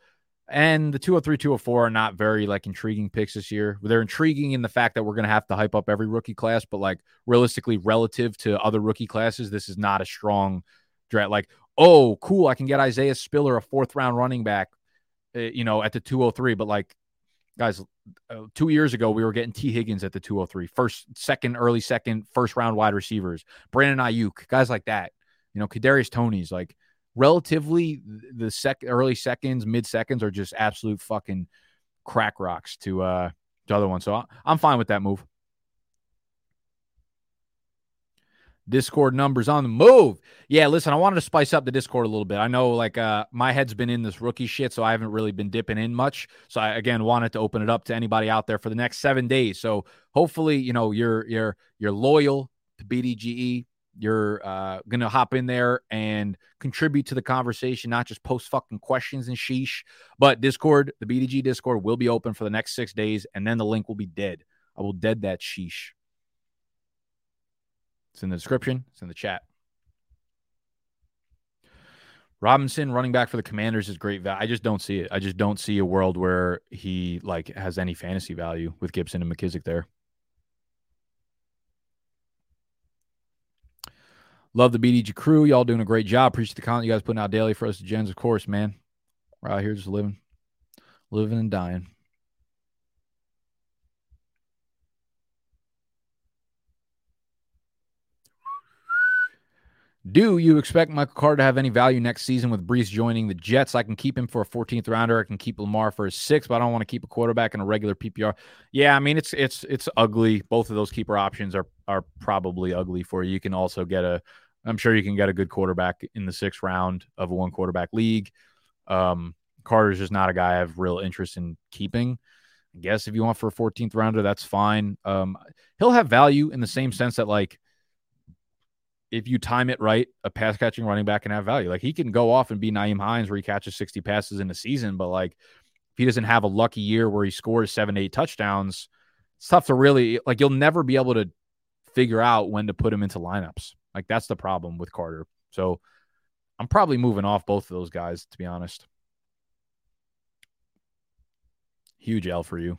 And the 203, 204 are not very like intriguing picks this year. They're intriguing in the fact that we're going to have to hype up every rookie class, but like realistically, relative to other rookie classes, this is not a strong draft. Like, oh, cool, I can get Isaiah Spiller, a fourth round running back, uh, you know, at the 203. But like, guys, uh, two years ago, we were getting Tee Higgins at the 203, first, second, early second, first round wide receivers, Brandon Aiyuk, guys like that. You know, Kadarius Toney's like relatively the sec early seconds, mid seconds are just absolute fucking crack rocks to uh to other ones. So I'm fine with that move. Discord numbers on the move. Yeah, listen, I wanted to spice up the Discord a little bit. I know like uh my head's been in this rookie shit, so I haven't really been dipping in much. So I again wanted to open it up to anybody out there for the next 7 days. So hopefully, you know, you're you're you're loyal to BDGE, you're uh, going to hop in there and contribute to the conversation, not just post fucking questions and sheesh. But Discord, the BDG Discord will be open for the next six days, and then the link will be dead. I will dead that sheesh. It's in the description, it's in the chat. Robinson running back for the Commanders is great. value. I just don't see it. I just don't see a world where he like has any fantasy value with Gibson and McKissic there. Love the BDG crew. Y'all doing a great job. Appreciate the content you guys putting out daily for us, the gens, of course, man. We're out here just living, living and dying. Do you expect Michael Carter to have any value next season with Breece joining the Jets? I can keep him for a 14th rounder. I can keep Lamar for a six, but I don't want to keep a quarterback in a regular PPR. Yeah, I mean it's it's it's ugly. Both of those keeper options are are probably ugly for you. You can also get a I'm sure you can get a good quarterback in the sixth round of a one quarterback league. Um, Carter's just not a guy I have real interest in keeping. I guess if you want for a 14th rounder, that's fine. Um, he'll have value in the same sense that like if you time it right, a pass catching running back can have value. Like he can go off and be Nyheim Hines where he catches 60 passes in a season, but like if he doesn't have a lucky year where he scores seven, eight touchdowns, it's tough to really like you'll never be able to figure out when to put him into lineups. Like that's the problem with Carter. So I'm probably moving off both of those guys, to be honest. Huge L for you.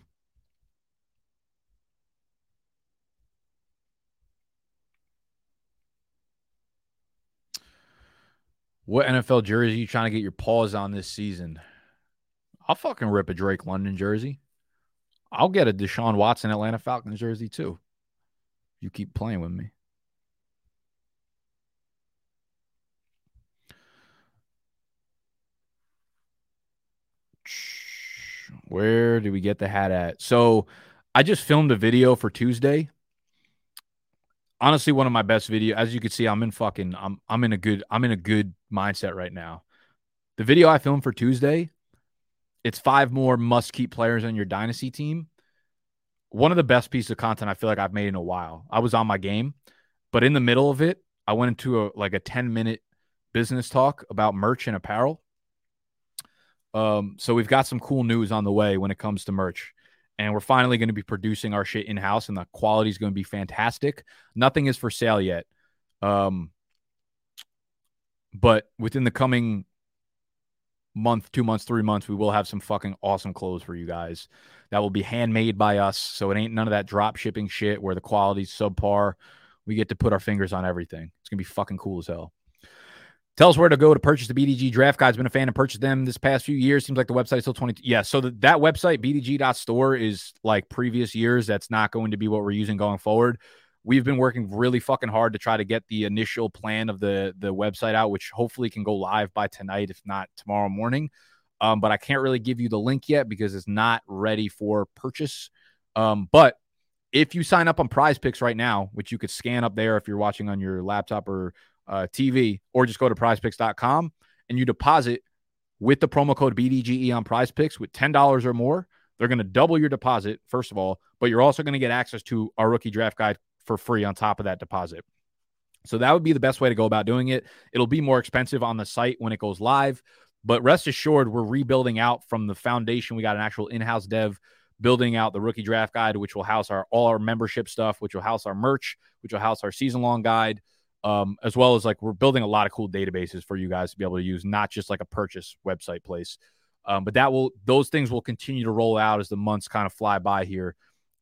What NFL jersey you trying to get your paws on this season? I'll fucking rip a Drake London jersey. I'll get a Deshaun Watson Atlanta Falcons jersey too. You keep playing with me. Where do we get the hat at? So I just filmed a video for Tuesday. Honestly, one of my best video. As you can see, I'm in fucking I'm I'm in a good I'm in a good mindset right now. The video I filmed for Tuesday, it's five more must keep players on your dynasty team. One of the best pieces of content I feel like I've made in a while. I was on my game, but in the middle of it, I went into a like a 10 minute business talk about merch and apparel. Um, so we've got some cool news on the way when it comes to merch. And we're finally going to be producing our shit in house, and the quality is going to be fantastic. Nothing is for sale yet. Um, but within the coming month, two months, three months, we will have some fucking awesome clothes for you guys that will be handmade by us. So it ain't none of that drop shipping shit where the quality's subpar. We get to put our fingers on everything. It's gonna be fucking cool as hell. Tell us where to go to purchase the BDG draft guides. Been a fan and purchased them this past few years. Seems like the website is still 20. Yeah. So the, that website, bdg.store, is like previous years. That's not going to be what we're using going forward. We've been working really fucking hard to try to get the initial plan of the the website out, which hopefully can go live by tonight, if not tomorrow morning. Um, but I can't really give you the link yet because it's not ready for purchase. Um, but if you sign up on Prize Picks right now, which you could scan up there if you're watching on your laptop or uh, TV, or just go to prizepicks.com and you deposit with the promo code BDGE on Prize Picks with $10 or more, they're going to double your deposit, first of all, but you're also going to get access to our rookie draft guide for free on top of that deposit. So that would be the best way to go about doing it. It'll be more expensive on the site when it goes live, but rest assured, we're rebuilding out from the foundation. We got an actual in house dev building out the rookie draft guide, which will house our all our membership stuff, which will house our merch, which will house our season long guide um, as well as like we're building a lot of cool databases for you guys to be able to use, not just like a purchase website place. Um, but that will those things will continue to roll out as the months kind of fly by here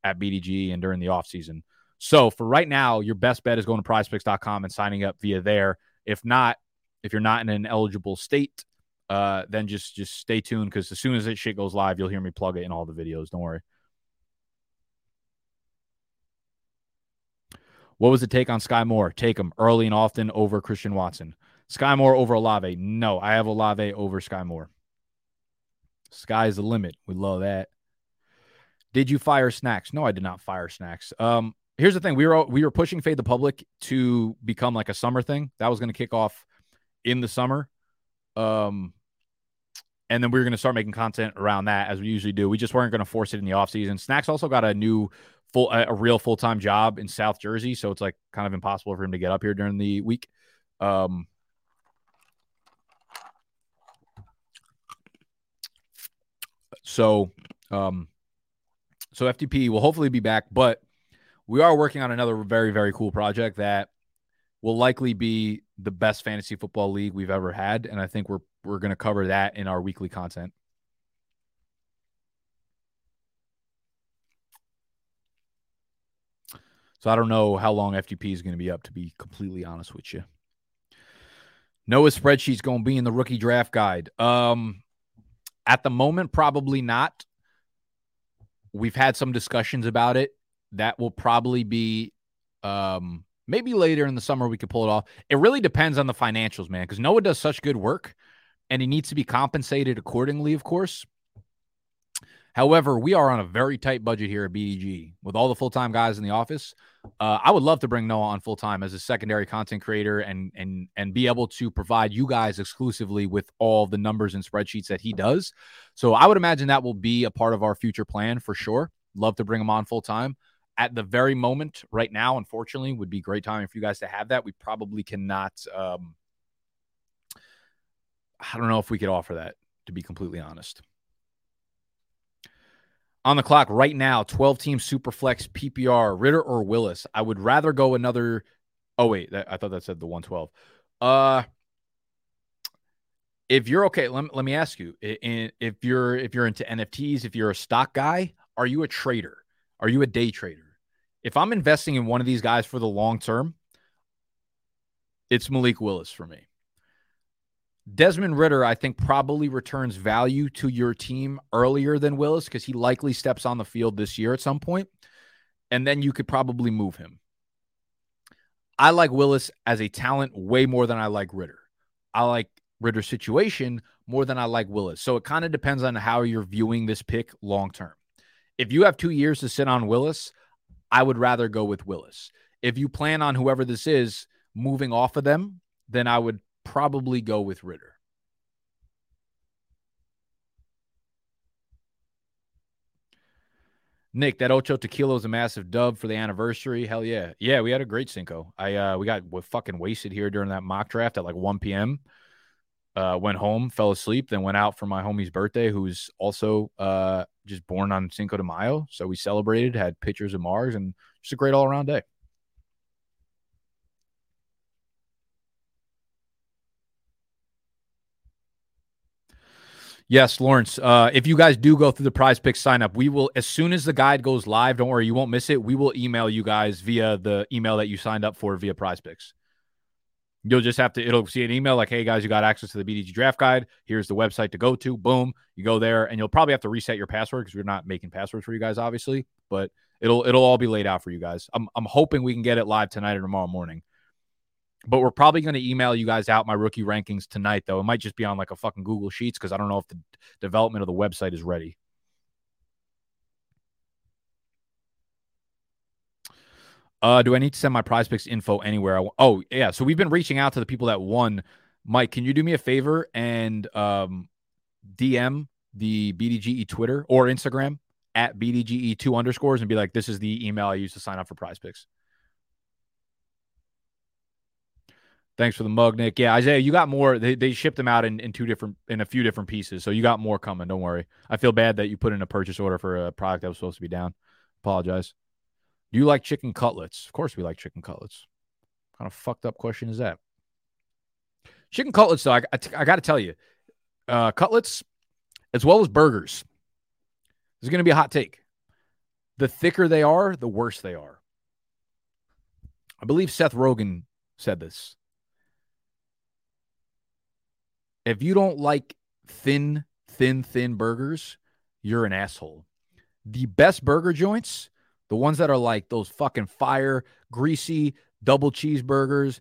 at BDG and during the off season. So for right now, your best bet is going to prizepicks.com and signing up via there. If not, if you're not in an eligible state, uh, then just just stay tuned because as soon as that shit goes live, you'll hear me plug it in all the videos. Don't worry. What was the take on Skyy Moore? Take him early and often over Christian Watson. Skyy Moore over Olave. No, I have Olave over Skyy Moore. Sky's the limit. We love that. Did you fire snacks? No, I did not fire snacks. Um, here's the thing: we were we were pushing Fade the Public to become like a summer thing. That was going to kick off in the summer. Um, and then we were going to start making content around that as we usually do. We just weren't going to force it in the off season. Snacks also got a new full a real full time job in South Jersey, so it's like kind of impossible for him to get up here during the week. Um, so, um, so FTP will hopefully be back, but we are working on another very very cool project that will likely be the best fantasy football league we've ever had, and I think we're we're going to cover that in our weekly content. So I don't know how long FTP is going to be up, to be completely honest with you. Noah's spreadsheet's going to be in the rookie draft guide. Um, at the moment, probably not. We've had some discussions about it. That will probably be um, maybe later in the summer we could pull it off. It really depends on the financials, man, because Noah does such good work and he needs to be compensated accordingly, of course. However, we are on a very tight budget here at BDG with all the full time guys in the office. Uh, I would love to bring Noah on full time as a secondary content creator and and and be able to provide you guys exclusively with all the numbers and spreadsheets that he does. So I would imagine that will be a part of our future plan for sure. Love to bring him on full time. At the very moment, right now, unfortunately, would be great time for you guys to have that. We probably cannot. Um, I don't know if we could offer that, to be completely honest on the clock right now 12 team superflex ppr Ridder or willis? I would rather go another oh wait that, i thought that said the 112 uh if you're okay let, let me ask you if you're if you're into nfts if you're a stock guy are you a trader? Are you a day trader? If i'm investing in one of these guys for the long term it's malik willis for me Desmond Ridder, I think, probably returns value to your team earlier than Willis because he likely steps on the field this year at some point, and then you could probably move him. I like Willis as a talent way more than I like Ridder. I like Ridder's situation more than I like Willis. So it kind of depends on how you're viewing this pick long term. If you have two years to sit on Willis, I would rather go with Willis. If you plan on whoever this is moving off of them, then I would probably go with Ridder. Nick, that Ocho Tequila is a massive dub for the anniversary. Hell yeah. Yeah, we had a great Cinco. I uh we got fucking wasted here during that mock draft at like 1 p.m. Uh went home, fell asleep, then went out for my homie's birthday, who's also uh just born on Cinco de Mayo. So we celebrated, had pictures of Mars, and just a great all around day. Yes, Lawrence. Uh, if you guys do go through the prize pick sign up, we will, as soon as the guide goes live, don't worry, you won't miss it. We will email you guys via the email that you signed up for via prize picks. You'll just have to, it'll see an email like, hey guys, you got access to the BDG draft guide. Here's the website to go to. Boom. You go there and you'll probably have to reset your password because we're not making passwords for you guys, obviously, but it'll, it'll all be laid out for you guys. I'm, I'm hoping we can get it live tonight or tomorrow morning. But we're probably going to email you guys out my rookie rankings tonight, though. It might just be on like a fucking Google Sheets because I don't know if the development of the website is ready. Uh, do I need to send my prize picks info anywhere? oh, yeah. So we've been reaching out to the people that won. Mike, can you do me a favor and um, DM the BDGE Twitter or Instagram at BDGE2 underscores and be like, this is the email I used to sign up for prize picks? Thanks for the mug, Nick. Yeah, Isaiah, you got more. They, they shipped them out in, in two different in a few different pieces, so you got more coming. Don't worry. I feel bad that you put in a purchase order for a product that was supposed to be down. Apologize. Do you like chicken cutlets? Of course, we like chicken cutlets. What kind of fucked up question is that? Chicken cutlets, though, I, I, I got to tell you, uh, cutlets as well as burgers. This is going to be a hot take. The thicker they are, the worse they are. I believe Seth Rogen said this if you don't like thin, thin, thin burgers, you're an asshole. The best burger joints, the ones that are like those fucking fire, greasy double cheeseburgers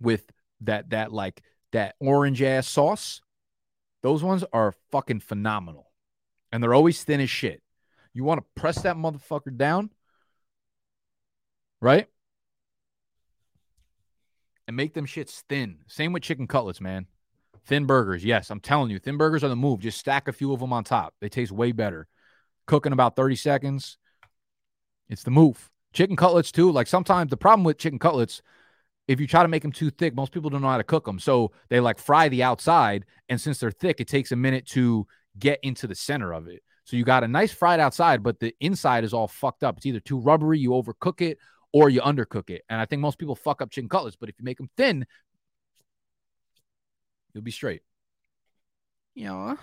with that that like that orange ass sauce, those ones are fucking phenomenal. And they're always thin as shit. You want to press that motherfucker down, right? And make them shits thin. Same with chicken cutlets, man. Thin burgers, yes, I'm telling you, thin burgers are the move. Just stack a few of them on top. They taste way better. Cook in about 30 seconds. It's the move. Chicken cutlets too. Like sometimes the problem with chicken cutlets, if you try to make them too thick, most people don't know how to cook them. So they like fry the outside, and since they're thick, it takes a minute to get into the center of it. So you got a nice fried outside, but the inside is all fucked up. It's either too rubbery, you overcook it, or you undercook it. And I think most people fuck up chicken cutlets. But if you make them thin, You'll be straight. Yeah.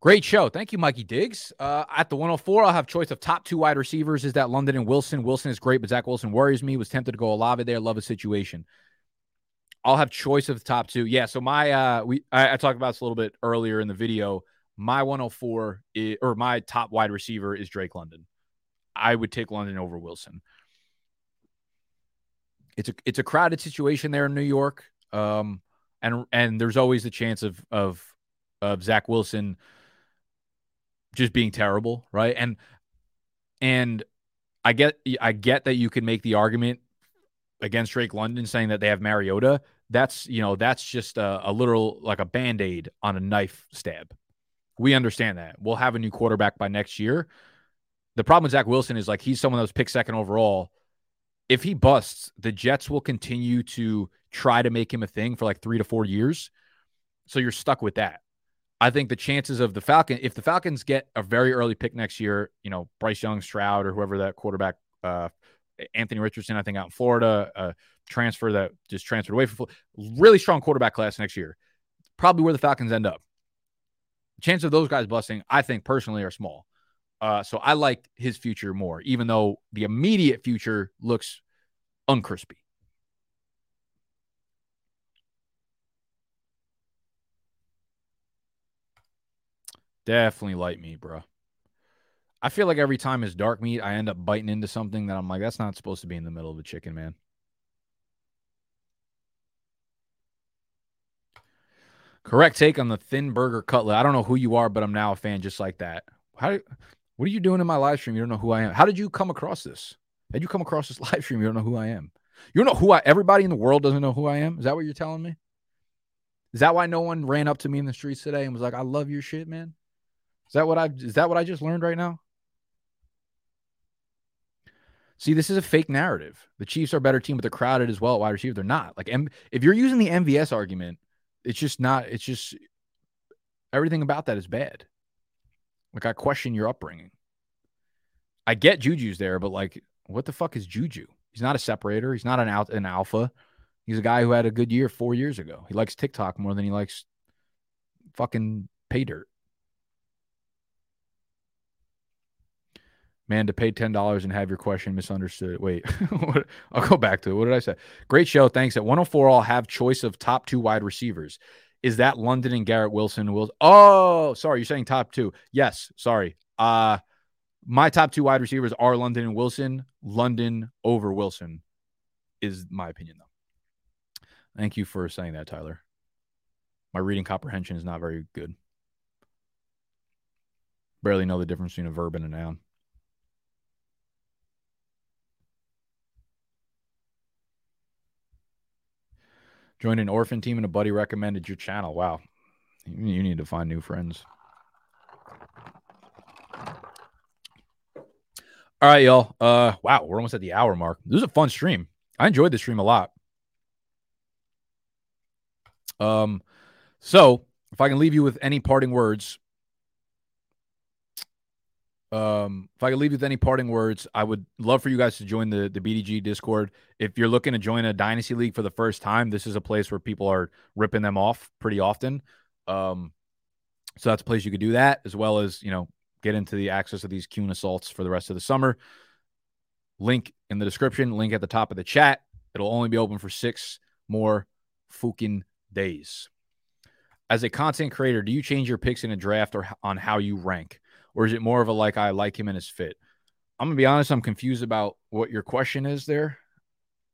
Great show. Thank you, Mikey Diggs. Uh, at the 104, I'll have choice of top two wide receivers. Is that London and Wilson? Wilson is great, but Zach Wilson worries me. Was tempted to go Olave there. Love a situation. I'll have choice of the top two. Yeah. So my uh, we I, I talked about this a little bit earlier in the video. My 104 is, or my top wide receiver is Drake London. I would take London over Wilson. It's a it's a crowded situation there in New York. Um, and and there's always the chance of of of Zach Wilson just being terrible, right? And and I get I get that you can make the argument against Drake London saying that they have Mariota. That's you know that's just a, a literal like a band aid on a knife stab. We understand that we'll have a new quarterback by next year. The problem with Zach Wilson is like he's someone that was picked second overall. If he busts, the Jets will continue to try to make him a thing for like three to four years. So you're stuck with that. I think the chances of the Falcon, if the Falcons get a very early pick next year, you know, Bryce Young, Stroud, or whoever that quarterback, uh, Anthony Richardson, I think out in Florida, uh, transfer that just transferred away from really strong quarterback class next year. Probably where the Falcons end up. The chance of those guys busting, I think personally, are small. Uh, so I like his future more, even though the immediate future looks uncrispy. Definitely light meat, bro. I feel like every time it's dark meat, I end up biting into something that I'm like, that's not supposed to be in the middle of a chicken, man. Correct take on the thin burger cutlet. I don't know who you are, but I'm now a fan just like that. How what are you doing in my live stream? You don't know who I am. How did you come across this? How did you come across this (laughs) live stream? You don't know who I am. You don't know who I everybody in the world doesn't know who I am? Is that what you're telling me? Is that why no one ran up to me in the streets today and was like, I love your shit, man? Is that what I is that what I just learned right now? See, this is a fake narrative. The Chiefs are a better team, but they're crowded as well at wide receiver. They're not. Like, if you're using the MVS argument, it's just not. It's just everything about that is bad. Like, I question your upbringing. I get Juju's there, but like, what the fuck is Juju? He's not a separator. He's not an out an alpha. He's a guy who had a good year four years ago. He likes TikTok more than he likes fucking pay dirt. Man, to pay ten dollars and have your question misunderstood. Wait, (laughs) I'll go back to it. What did I say? Great show. Thanks. At 104, I'll have choice of top two wide receivers. Is that London and Garrett Wilson? Will oh, sorry, you're saying top two? Yes, sorry. Uh my top two wide receivers are London and Wilson. London over Wilson is my opinion, though. Thank you for saying that, Tyler. My reading comprehension is not very good. Barely know the difference between a verb and a noun. Joined an orphan team and a buddy recommended your channel. Wow. You need to find new friends. All right, y'all. Uh wow, we're almost at the hour mark. This was a fun stream. I enjoyed the stream a lot. Um so if I can leave you with any parting words, um, if I could leave you with any parting words, I would love for you guys to join the the BDG Discord. If you're looking to join a dynasty league for the first time, this is a place where people are ripping them off pretty often. Um, so that's a place you could do that, as well as you know get into the access of these Kuhn assaults for the rest of the summer. Link in the description. Link at the top of the chat. It'll only be open for six more fucking days. As a content creator, do you change your picks in a draft or on how you rank? Or is it more of a like I like him and his fit? I'm gonna be honest, I'm confused about what your question is there.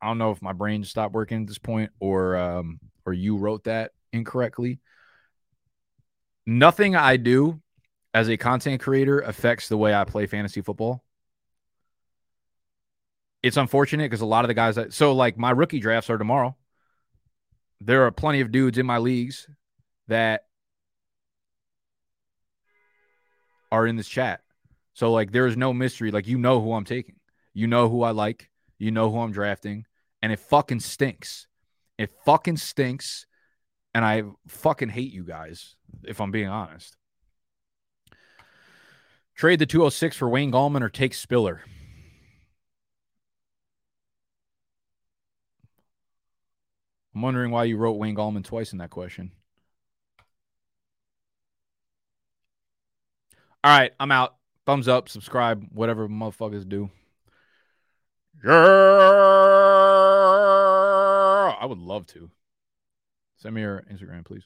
I don't know if my brain stopped working at this point or um or you wrote that incorrectly. Nothing I do as a content creator affects the way I play fantasy football. It's unfortunate because a lot of the guys that so like my rookie drafts are tomorrow. There are plenty of dudes in my leagues that are in this chat. So like there is no mystery. Like you know who I'm taking. You know who I like. You know who I'm drafting. And it fucking stinks. It fucking stinks. And I fucking hate you guys, if I'm being honest. Trade the 206 for Wayne Gallman or take Spiller. I'm wondering why you wrote Wayne Gallman twice in that question. All right, I'm out. Thumbs up, subscribe, whatever motherfuckers do. Yeah, I would love to. Send me your Instagram, please.